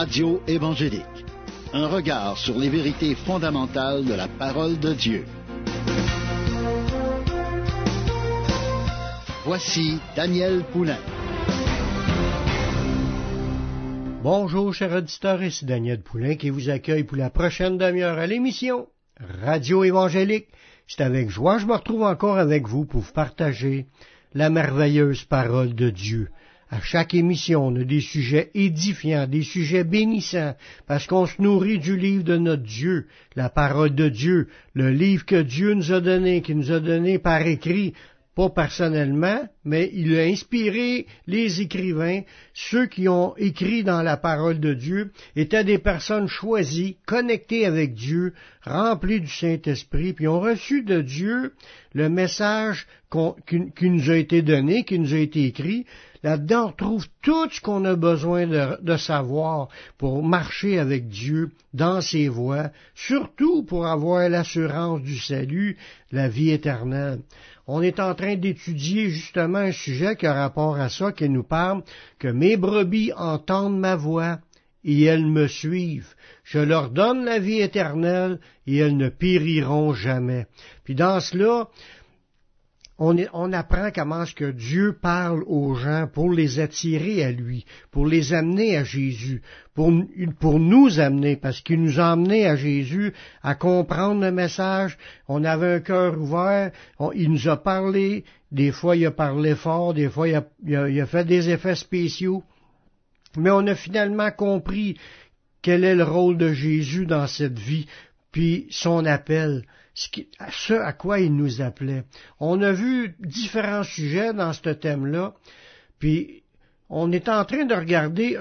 Radio évangélique. Un regard sur les vérités fondamentales de la parole de Dieu. Voici Daniel Poulain. Bonjour, chers auditeurs, ici Daniel Poulain qui vous accueille pour la prochaine demi-heure à l'émission Radio évangélique. C'est avec joie que je me retrouve encore avec vous pour partager la merveilleuse parole de Dieu. À chaque émission, on a des sujets édifiants, des sujets bénissants, parce qu'on se nourrit du livre de notre Dieu, la parole de Dieu, le livre que Dieu nous a donné, qui nous a donné par écrit, pas personnellement, mais il a inspiré les écrivains, ceux qui ont écrit dans la parole de Dieu, étaient des personnes choisies, connectées avec Dieu, remplies du Saint-Esprit, puis ont reçu de Dieu le message qui, nous a été donné, qui nous a été écrit, Là-dedans, on trouve tout ce qu'on a besoin de, savoir pour marcher avec Dieu dans ses voies, surtout pour avoir l'assurance du salut, la vie éternelle. On est en train d'étudier justement un sujet qui a rapport à ça, qui nous parle que mes brebis entendent ma voix et elles me suivent. Je leur donne la vie éternelle et elles ne périront jamais. Puis dans cela, on, apprend comment ce que Dieu parle aux gens pour les attirer à lui, pour les amener à Jésus, pour, nous amener, parce qu'il nous a amenés à Jésus à comprendre le message. On avait un cœur ouvert, il nous a parlé, des fois il a parlé fort, des fois il a, il a fait des effets spéciaux, mais on a finalement compris quel est le rôle de Jésus dans cette vie, puis son appel ce à quoi il nous appelait. On a vu différents sujets dans ce thème-là, puis on est en train de regarder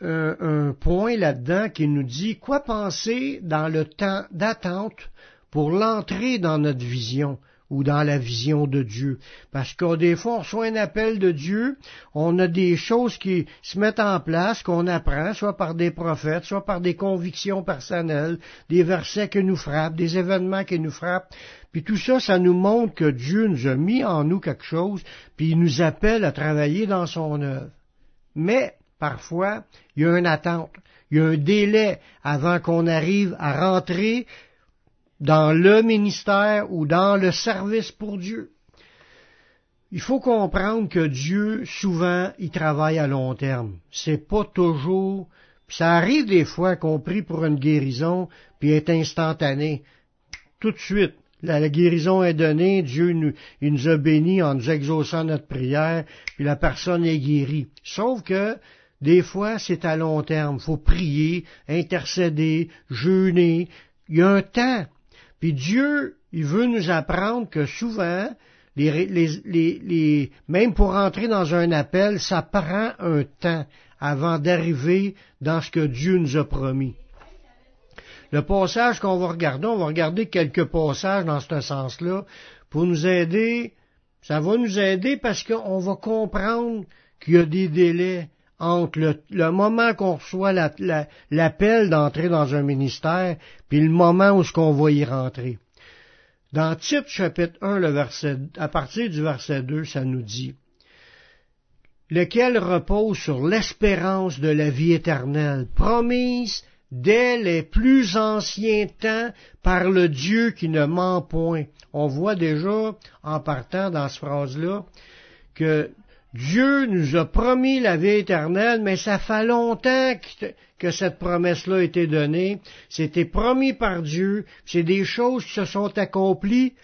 un, point là-dedans qui nous dit quoi penser dans le temps d'attente pour l'entrée dans notre vision? Ou dans la vision de Dieu. Parce que des fois, on reçoit un appel de Dieu, on a des choses qui se mettent en place, qu'on apprend, soit par des prophètes, soit par des convictions personnelles, des versets qui nous frappent, des événements qui nous frappent. Puis tout ça, ça nous montre que Dieu nous a mis en nous quelque chose, puis il nous appelle à travailler dans son œuvre. Mais, parfois, il y a une attente, il y a un délai avant qu'on arrive à rentrer dans le ministère ou dans le service pour Dieu. Il faut comprendre que Dieu, souvent, il travaille à long terme. C'est pas toujours, ça arrive des fois qu'on prie pour une guérison, puis est instantané. Tout de suite, la, guérison est donnée, Dieu nous, nous a bénis en nous exaucant notre prière, puis la personne est guérie. Sauf que, des fois, c'est à long terme. Faut prier, intercéder, jeûner. Il y a un temps. Puis Dieu, il veut nous apprendre que souvent, même pour entrer dans un appel, ça prend un temps avant d'arriver dans ce que Dieu nous a promis. Le passage qu'on va regarder, on va regarder quelques passages dans ce sens-là pour nous aider. Ça va nous aider parce qu'on va comprendre qu'il y a des délais entre le, moment qu'on reçoit l'appel d'entrer dans un ministère, puis le moment où ce qu'on va y rentrer. Dans Tite chapitre 1, le verset, à partir du verset 2, ça nous dit lequel repose sur l'espérance de la vie éternelle, promise dès les plus anciens temps par le Dieu qui ne ment point. On voit déjà, en partant dans cette phrase-là, que Dieu nous a promis la vie éternelle, mais ça fait longtemps que, cette promesse-là a été donnée. C'était promis par Dieu. C'est des choses qui se sont accomplies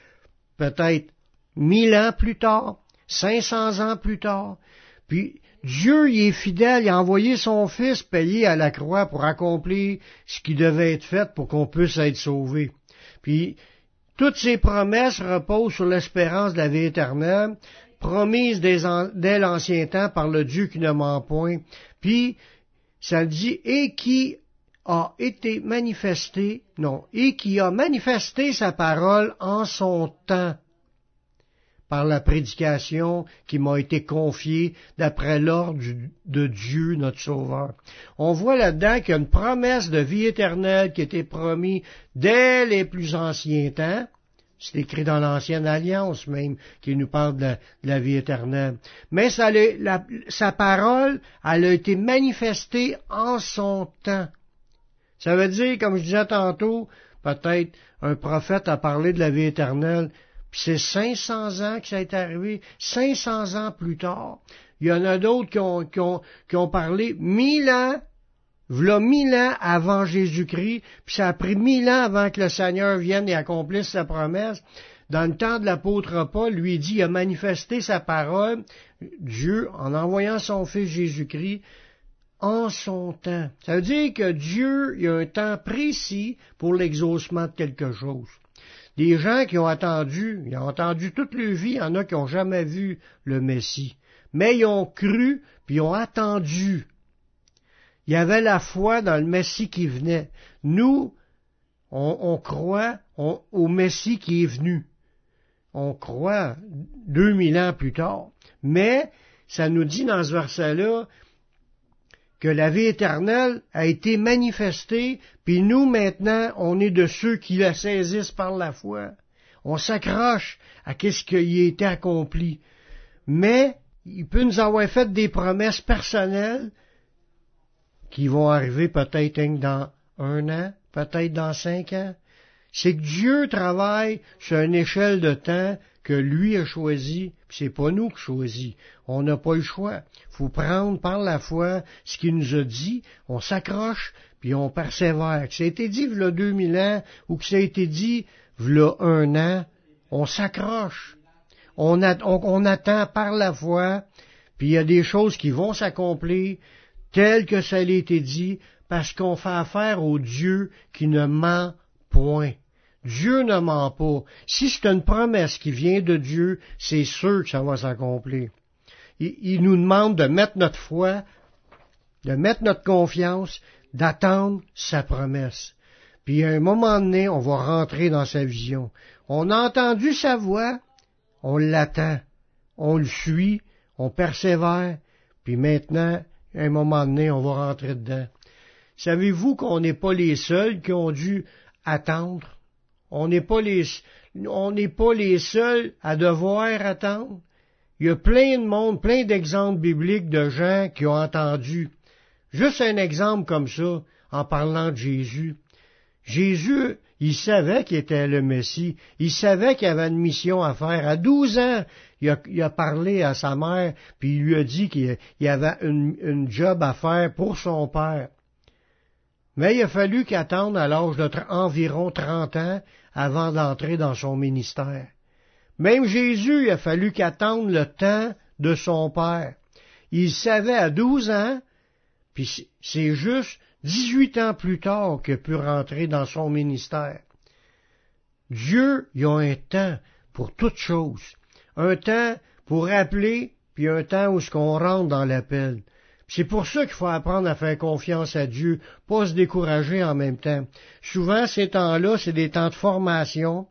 peut-être mille ans plus tard, cinq cents ans plus tard. Puis Dieu y est fidèle, il a envoyé son Fils payer à la croix pour accomplir ce qui devait être fait pour qu'on puisse être sauvé. Puis toutes ces promesses reposent sur l'espérance de la vie éternelle promise dès l'ancien temps par le Dieu qui ne ment point. Puis, ça dit, et qui a été manifesté, non, et qui a manifesté sa parole en son temps par la prédication qui m'a été confiée d'après l'ordre de Dieu, notre Sauveur. On voit là-dedans qu'il y a une promesse de vie éternelle qui été promise dès les plus anciens temps, C'est écrit dans l'Ancienne Alliance même, qui nous parle de la, vie éternelle. Mais ça, sa parole, elle a été manifestée en son temps. Ça veut dire, comme je disais tantôt, peut-être un prophète a parlé de la vie éternelle, puis c'est 500 ans que ça est arrivé, 500 ans plus tard. Il y en a d'autres qui ont, qui, ont, qui ont parlé mille ans V'là mille ans avant Jésus-Christ, puis ça a pris mille ans avant que le Seigneur vienne et accomplisse sa promesse. Dans le temps de l'apôtre Paul, lui dit, il a manifesté sa parole, Dieu, en envoyant son Fils Jésus-Christ, en son temps. Ça veut dire que Dieu, il a un temps précis pour l'exaucement de quelque chose. Des gens qui ont attendu, ils ont attendu toute leur vie, il y en a qui n'ont jamais vu le Messie. Mais ils ont cru, puis ils ont attendu il y avait la foi dans le Messie qui venait. Nous, on, croit au Messie qui est venu. On croit deux mille ans plus tard. Mais ça nous dit dans ce verset-là que la vie éternelle a été manifestée, puis nous maintenant, on est de ceux qui la saisissent par la foi. On s'accroche à ce qui a été accompli. Mais il peut nous avoir fait des promesses personnelles qui vont arriver peut-être dans un an, peut-être dans cinq ans. C'est que Dieu travaille sur une échelle de temps que lui a choisi, puis c'est pas nous qui choisit. On n'a pas le choix. Faut prendre par la foi ce qu'il nous a dit, on s'accroche, puis on persévère. Que ça a été dit v'là 2000 ans, ou que ça a été dit v'là un an, on s'accroche. On, on attend par la foi, puis il y a des choses qui vont s'accomplir, tel que ça a été dit, parce qu'on fait affaire au Dieu qui ne ment point. Dieu ne ment pas. Si c'est une promesse qui vient de Dieu, c'est sûr que ça va s'accomplir. Il, nous demande de mettre notre foi, de mettre notre confiance, d'attendre sa promesse. Puis à un moment donné, on va rentrer dans sa vision. On a entendu sa voix, on l'attend, on le suit, on persévère, puis maintenant, à un moment donné, on va rentrer dedans. Savez-vous qu'on n'est pas les seuls qui ont dû attendre? On n'est pas les, on n'est pas les seuls à devoir attendre. Il y a plein de monde, plein d'exemples bibliques de gens qui ont entendu. Juste un exemple comme ça, en parlant de Jésus. Jésus, il savait qu'il était le Messie. Il savait qu'il avait une mission à faire. À douze ans, il a, parlé à sa mère, puis il lui a dit qu'il avait une, job à faire pour son père. Mais il a fallu qu'il attende à l'âge de environ trente ans avant d'entrer dans son ministère. Même Jésus, il a fallu qu'il le temps de son père. Il savait à douze ans, puis c'est juste dix-huit ans plus tard qu'il a pu rentrer dans son ministère. Dieu, il a un temps pour toutes choses un temps pour appeler, puis un temps où ce qu'on rentre dans l'appel. C'est pour ça qu'il faut apprendre à faire confiance à Dieu, pas se décourager en même temps. Souvent, ces temps-là, c'est des temps de formation,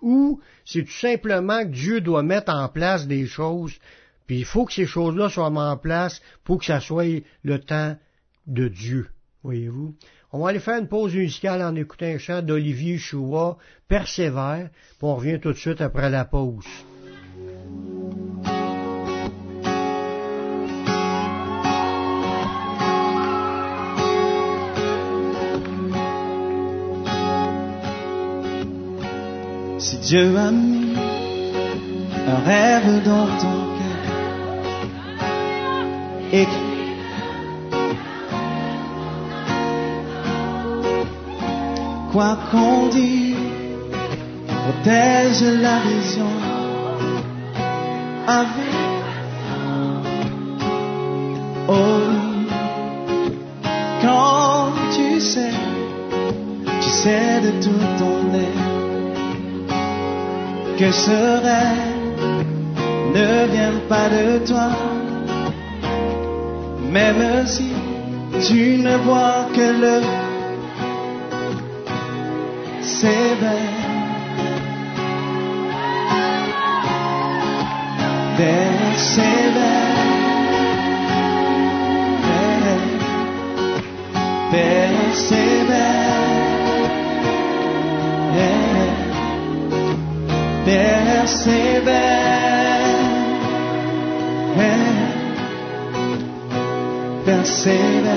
ou c'est tout simplement que Dieu doit mettre en place des choses, puis il faut que ces choses-là soient mises en place pour que ça soit le temps de Dieu. Voyez-vous? On va aller faire une pause musicale en écoutant un chant d'Olivier Choua, Persévère, puis on revient tout de suite après la pause. Si Dieu a mis un rêve dans ton cœur, quoi qu'on dise, protège la vision avec oh quand tu sais tu sais de tout ton être que ce rêve ne vient pas de toi. Même si tu ne vois que le sévère persévère, persévère, persévère, persévère,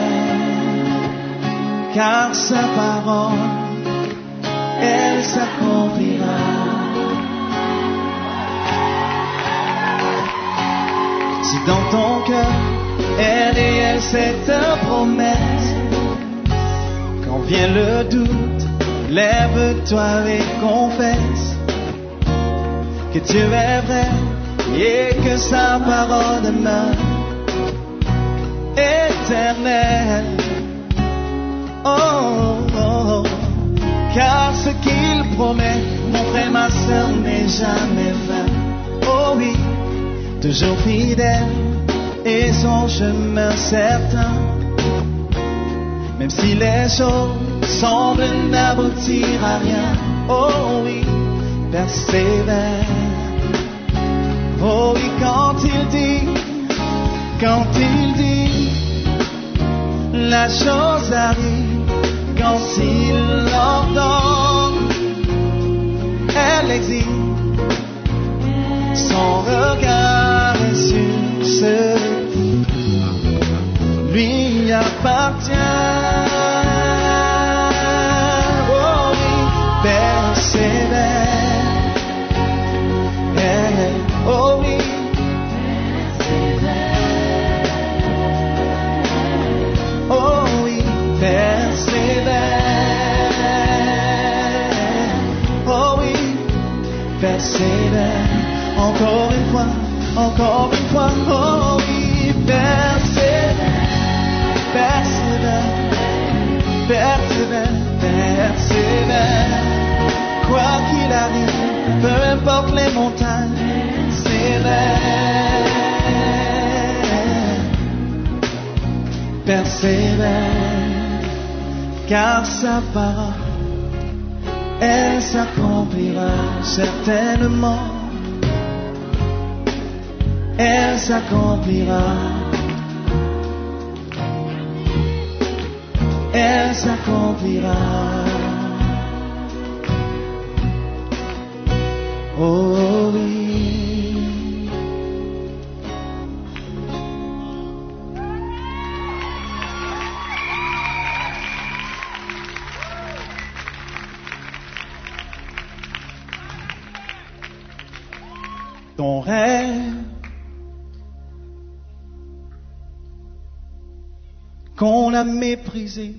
car sa parole, elle s'accomplira. Si dans ton cœur, elle et elle, c'est promesse, quand vient le doute, lève-toi et confesse que Dieu est vrai et que sa parole demeure éternelle. Qu'il promet, mon frère, ma soeur, n'est jamais vain. Oh oui, toujours fidèle et son chemin certain. Même si les choses semblent n'aboutir à rien, oh oui, persévère. Oh oui, quand il dit, quand il dit, la chose arrive, quand il l'ordonne, elle existe, son regard est sur ce lui appartient. Encore une fois, encore une fois, oh oui, persévère. Persévère, persévère, persévère. Quoi qu'il arrive, peu importe les montagnes, sévère. Persévère, car sa parole, elle certainement. Elle s'accomplira. Elle s'accomplira. A méprisé,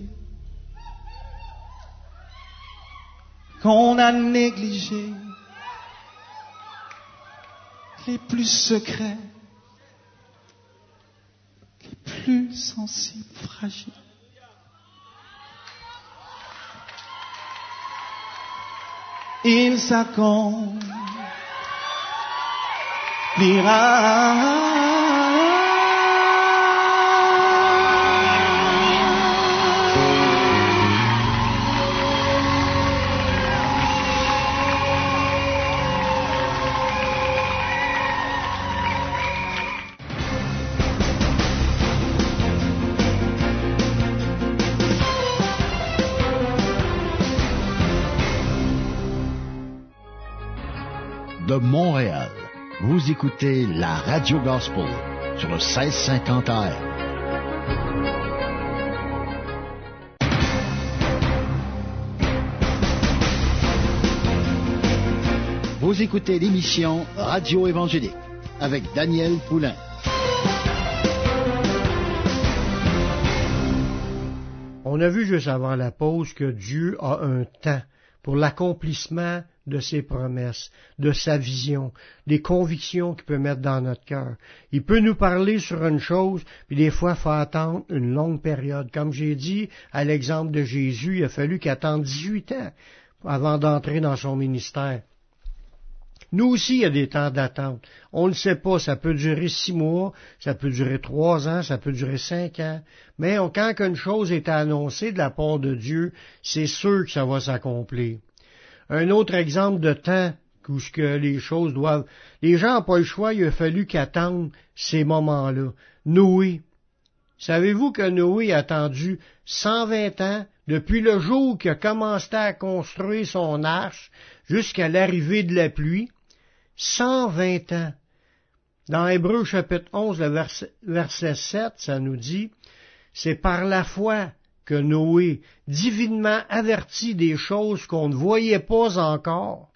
qu'on a négligé, les plus secrets, les plus sensibles, fragiles. Il s'accomplira. Montréal, vous écoutez la Radio Gospel sur le 1650 AM. Vous écoutez l'émission Radio Évangélique avec Daniel Poulain. On a vu juste avant la pause que Dieu a un temps pour l'accomplissement de ses promesses, de sa vision, des convictions qu'il peut mettre dans notre cœur. Il peut nous parler sur une chose, puis des fois, il faut attendre une longue période. Comme j'ai dit, à l'exemple de Jésus, il a fallu qu'il attende 18 ans avant d'entrer dans son ministère. Nous aussi, il y a des temps d'attente. On ne sait pas, ça peut durer six mois, ça peut durer trois ans, ça peut durer cinq ans. Mais quand une chose est annoncée de la part de Dieu, c'est sûr que ça va s'accomplir. Un autre exemple de temps où ce que les choses doivent... Les gens n'ont pas le choix, il a fallu qu'ils attendent ces moments-là. Noé. Savez-vous que Noé a attendu 120 ans depuis le jour qu'il a commencé à construire son arche jusqu'à l'arrivée de la pluie? 120 ans. Dans Hébreu chapitre 11, le verset 7, ça nous dit, c'est par la foi que Noé, divinement averti des choses qu'on ne voyait pas encore,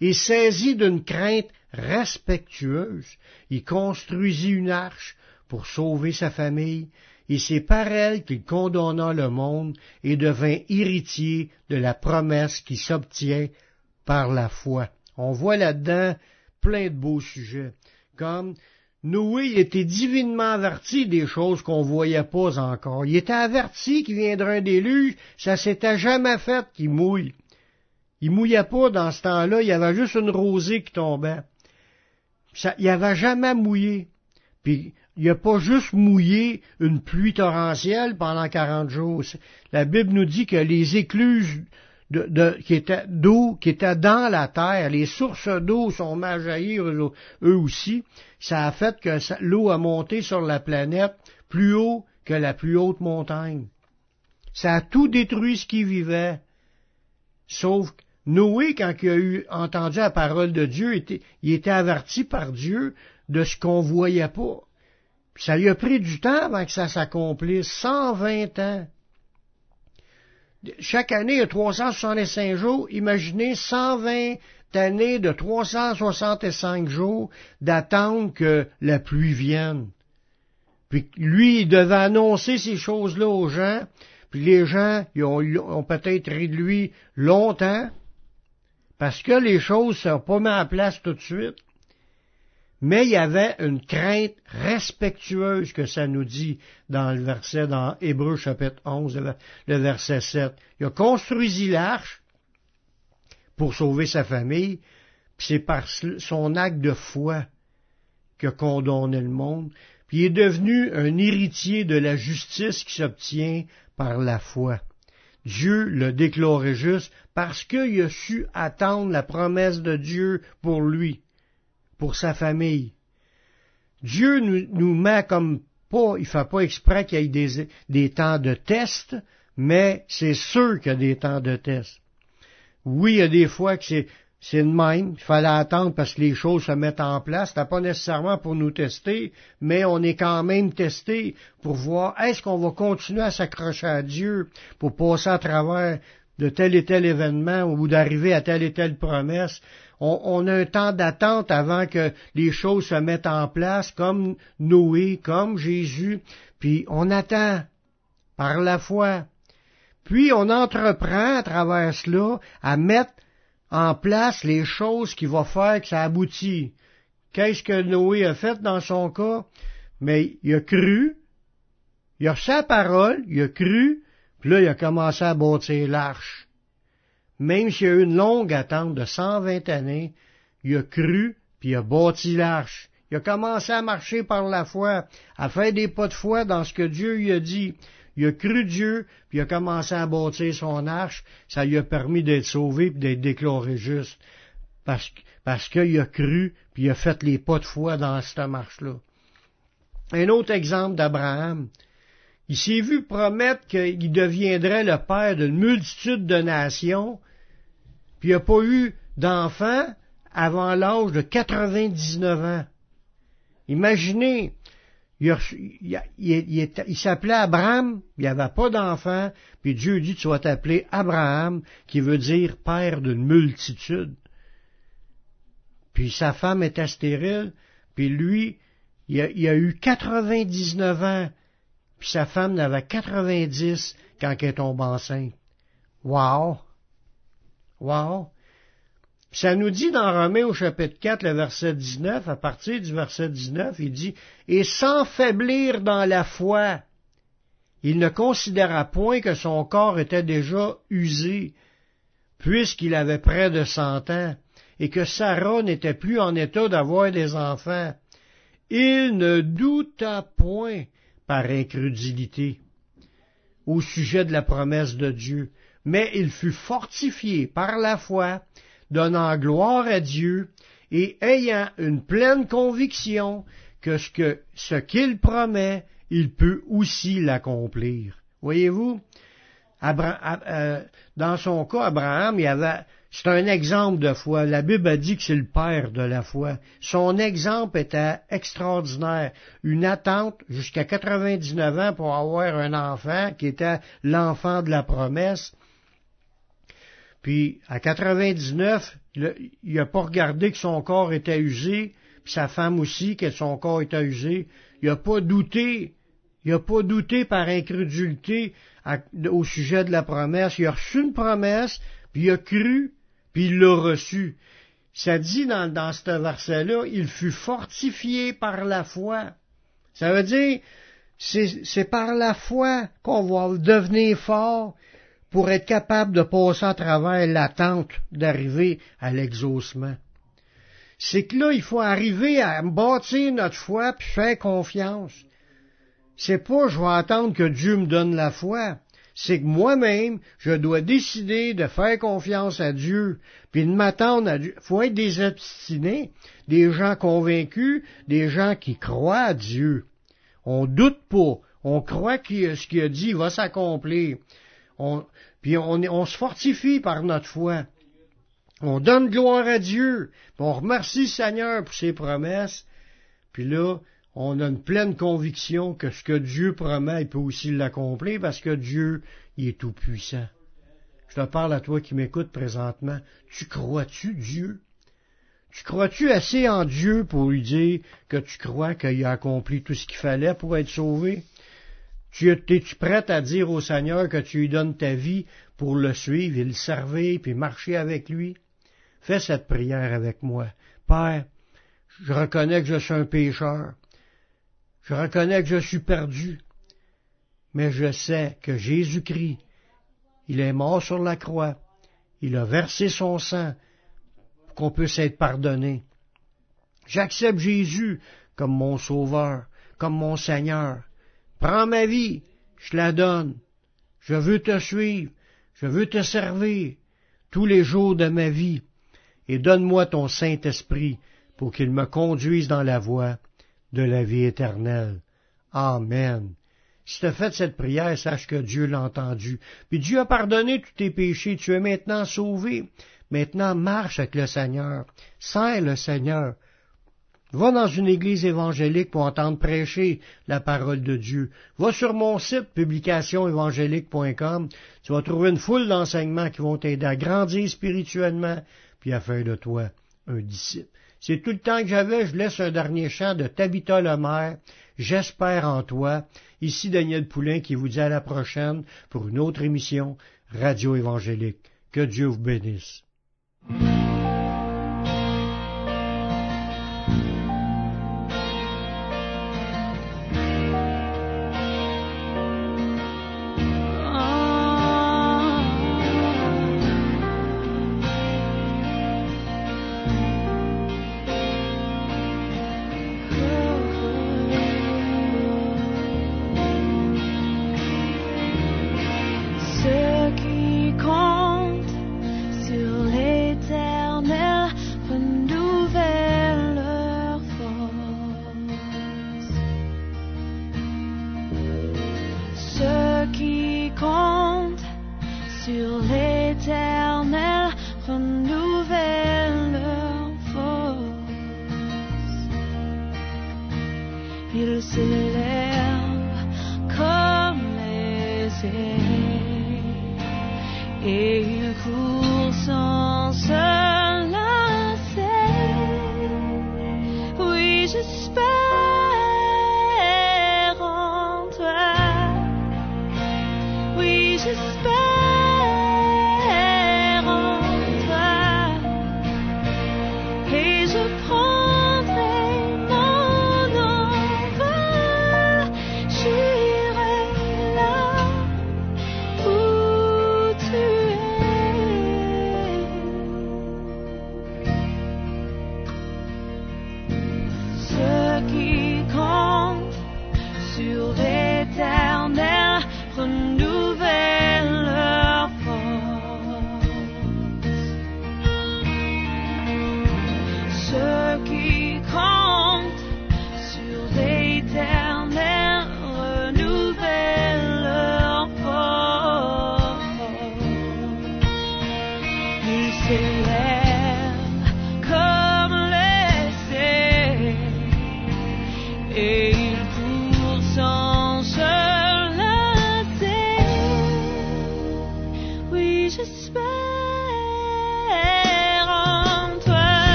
et saisi d'une crainte respectueuse, il construisit une arche pour sauver sa famille, et c'est par elle qu'il condamna le monde et devint héritier de la promesse qui s'obtient par la foi. On voit là-dedans plein de beaux sujets, comme Noé était divinement averti des choses qu'on voyait pas encore. Il était averti qu'il viendrait un déluge, ça s'était jamais fait qu'il mouille. Il mouillait pas dans ce temps-là, il y avait juste une rosée qui tombait. Ça, il avait jamais mouillé. Puis il a pas juste mouillé une pluie torrentielle pendant quarante jours. La Bible nous dit que les écluses qui étaient d'eau, qui étaient dans la terre, les sources d'eau sont mal eux, eux, aussi. Ça a fait que l'eau a monté sur la planète plus haut que la plus haute montagne. Ça a tout détruit ce qui vivait. Sauf Noé, quand il a eu entendu la parole de Dieu, il était averti par Dieu de ce qu'on voyait pas. ça lui a pris du temps avant que ça s'accomplisse, 120 ans. Chaque année, il y a 365 jours. Imaginez 120 années de 365 jours d'attendre que la pluie vienne. Puis lui, il devait annoncer ces choses-là aux gens. Puis les gens ils ont, peut-être ri de lui longtemps parce que les choses ne sont pas mises en place tout de suite mais il y avait une crainte respectueuse que ça nous dit dans le verset, dans Hébreu chapitre 11, le verset 7. Il a construit l'arche pour sauver sa famille, puis c'est par son acte de foi a condamné le monde, puis il est devenu un héritier de la justice qui s'obtient par la foi. Dieu le déclaré juste parce qu'il a su attendre la promesse de Dieu pour lui pour sa famille. Dieu nous, met comme pas, il fait pas exprès qu'il y ait des, temps de test, mais c'est sûr qu'il y a des temps de test. Oui, il y a des fois que c'est, c'est le même. Il fallait attendre parce que les choses se mettent en place. C'était pas nécessairement pour nous tester, mais on est quand même testé pour voir est-ce qu'on va continuer à s'accrocher à Dieu pour passer à travers de tel et tel événement ou d'arriver à telle et telle promesse on, a un temps d'attente avant que les choses se mettent en place, comme Noé, comme Jésus, puis on attend par la foi. Puis on entreprend à travers cela à mettre en place les choses qui vont faire que ça aboutit. Qu'est-ce que Noé a fait dans son cas? Mais il a cru, il a sa parole, il a cru, puis là il a commencé à bâtir l'arche même s'il y a eu une longue attente de 120 années, il a cru, puis il a bâti l'arche. Il a commencé à marcher par la foi, à faire des pas de foi dans ce que Dieu lui a dit. Il a cru Dieu, puis il a commencé à bâtir son arche. Ça lui a permis d'être sauvé et d'être déclaré juste. Parce, parce qu'il a cru, puis il a fait les pas de foi dans cette marche-là. Un autre exemple d'Abraham. Il s'est vu promettre qu'il deviendrait le père d'une multitude de nations, puis il n'a pas eu d'enfant avant l'âge de 99 ans. Imaginez, il, s'appelait Abraham, il n'y avait pas d'enfant, puis Dieu dit tu vas t'appeler Abraham, qui veut dire père d'une multitude. Puis sa femme était stérile, puis lui, il a, il a eu 99 ans, puis sa femme n'avait 90 quand elle tombe enceinte. Wow! Wow! Ça nous dit dans Romains au chapitre 4, le verset 19, à partir du verset 19, il dit, Et sans faiblir dans la foi, il ne considéra point que son corps était déjà usé, puisqu'il avait près de cent ans, et que Sarah n'était plus en état d'avoir des enfants. Il ne douta point par incrédulité au sujet de la promesse de Dieu, mais il fut fortifié par la foi, donnant gloire à Dieu et ayant une pleine conviction que ce qu'il promet, il peut aussi l'accomplir. Voyez-vous, euh, dans son cas, Abraham, il avait c'est un exemple de foi. La Bible a dit que c'est le père de la foi. Son exemple était extraordinaire. Une attente jusqu'à 99 ans pour avoir un enfant qui était l'enfant de la promesse. Puis à 99, il n'a pas regardé que son corps était usé, puis sa femme aussi, que son corps était usé. Il n'a pas douté. Il n'a pas douté par incrédulité au sujet de la promesse. Il a reçu une promesse, puis il a cru, puis il l'a reçu. Ça dit dans, dans ce verset-là, il fut fortifié par la foi. Ça veut dire, c'est par la foi qu'on va devenir fort pour être capable de passer à travers l'attente d'arriver à l'exaucement. C'est que là, il faut arriver à bâtir notre foi puis faire confiance. C'est pas je vais attendre que Dieu me donne la foi c'est que moi-même, je dois décider de faire confiance à Dieu, puis de m'attendre à Dieu. Faut être des obstinés, des gens convaincus, des gens qui croient à Dieu. On doute pas, on croit que ce qu'il a dit va s'accomplir. puis on, on se fortifie par notre foi. On donne gloire à Dieu, puis on remercie Seigneur pour ses promesses, puis là, on a une pleine conviction que ce que Dieu promet, il peut aussi l'accomplir parce que Dieu, il est tout puissant. Je te parle à toi qui m'écoutes présentement. Tu crois-tu Dieu? Tu crois-tu assez en Dieu pour lui dire que tu crois qu'il a accompli tout ce qu'il fallait pour être sauvé? Tu es-tu prête à dire au Seigneur que tu lui donnes ta vie pour le suivre et le servir puis marcher avec lui? Fais cette prière avec moi. Père, je reconnais que je suis un pécheur. Je reconnais que je suis perdu, mais je sais que Jésus-Christ, il est mort sur la croix, il a versé son sang pour qu'on puisse être pardonné. J'accepte Jésus comme mon sauveur, comme mon Seigneur. Prends ma vie, je la donne. Je veux te suivre, je veux te servir tous les jours de ma vie, et donne-moi ton Saint-Esprit pour qu'il me conduise dans la voie de la vie éternelle. Amen. Si tu as fait cette prière, sache que Dieu l'a entendu. Puis Dieu a pardonné tous tes péchés. Tu es maintenant sauvé. Maintenant, marche avec le Seigneur. Sers le Seigneur. Va dans une église évangélique pour entendre prêcher la parole de Dieu. Va sur mon site publicationévangélique.com. Tu vas trouver une foule d'enseignements qui vont t'aider à grandir spirituellement puis à faire de toi un disciple. C'est tout le temps que j'avais. Je laisse un dernier chant de Tabitha Lemaire. J'espère en toi. Ici Daniel Poulain qui vous dit à la prochaine pour une autre émission Radio Évangélique. Que Dieu vous bénisse. precious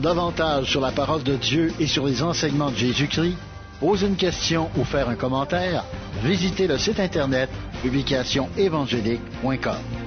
davantage sur la parole de Dieu et sur les enseignements de Jésus-Christ, poser une question ou faire un commentaire, visitez le site internet publicationévangélique.com.